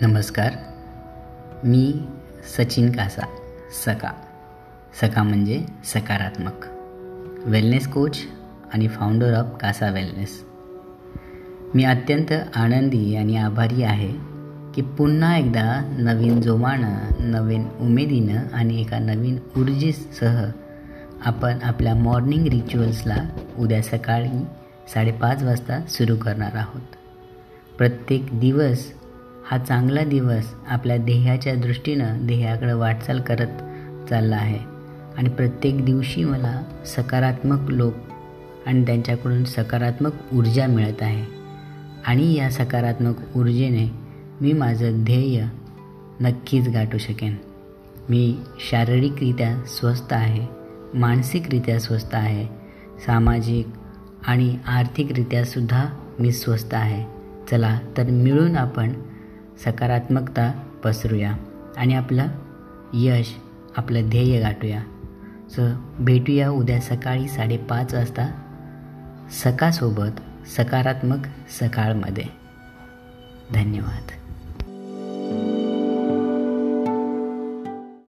नमस्कार. मी सचिन कासा सका. सका म्हणजे सकारात्मक. वेलनेस कोच आणि फाउंडर ऑफ कासा वेलनेस मी अत्यंत आनंदी आणि आभारी आहे की पुन्हा एकदा नवीन जोमानं नवीन उमेदीनं आणि एका नवीन ऊर्जेसह आपण आपल्या मॉर्निंग रिच्युअल्सला उद्या सकाळी साडेपाच वाजता सुरू करणार आहोत. प्रत्येक दिवस हा चांगला दिवस आपल्या ध्येयाच्या दृष्टीनं ध्येयाकडे वाटचाल करत चालला आहे. आणि प्रत्येक दिवशी मला सकारात्मक लोक आणि त्यांच्याकडून सकारात्मक ऊर्जा मिळत आहे. आणि या सकारात्मक ऊर्जेने मी माझं ध्येय नक्कीच गाठू शकेन. मी शारीरिकरित्या स्वस्थ आहे मानसिकरित्या स्वस्थ आहे सामाजिक आणि आर्थिकरित्यासुद्धा मी स्वस्थ आहे. चला तर मिळून आपण सकारात्मकता पसरूया आणि आपलं यश आपलं ध्येय गाठूया. सो भेटूया उद्या सकाळी साडेपाच वाजता सकासोबत सकारात्मक सकाळमध्ये. धन्यवाद.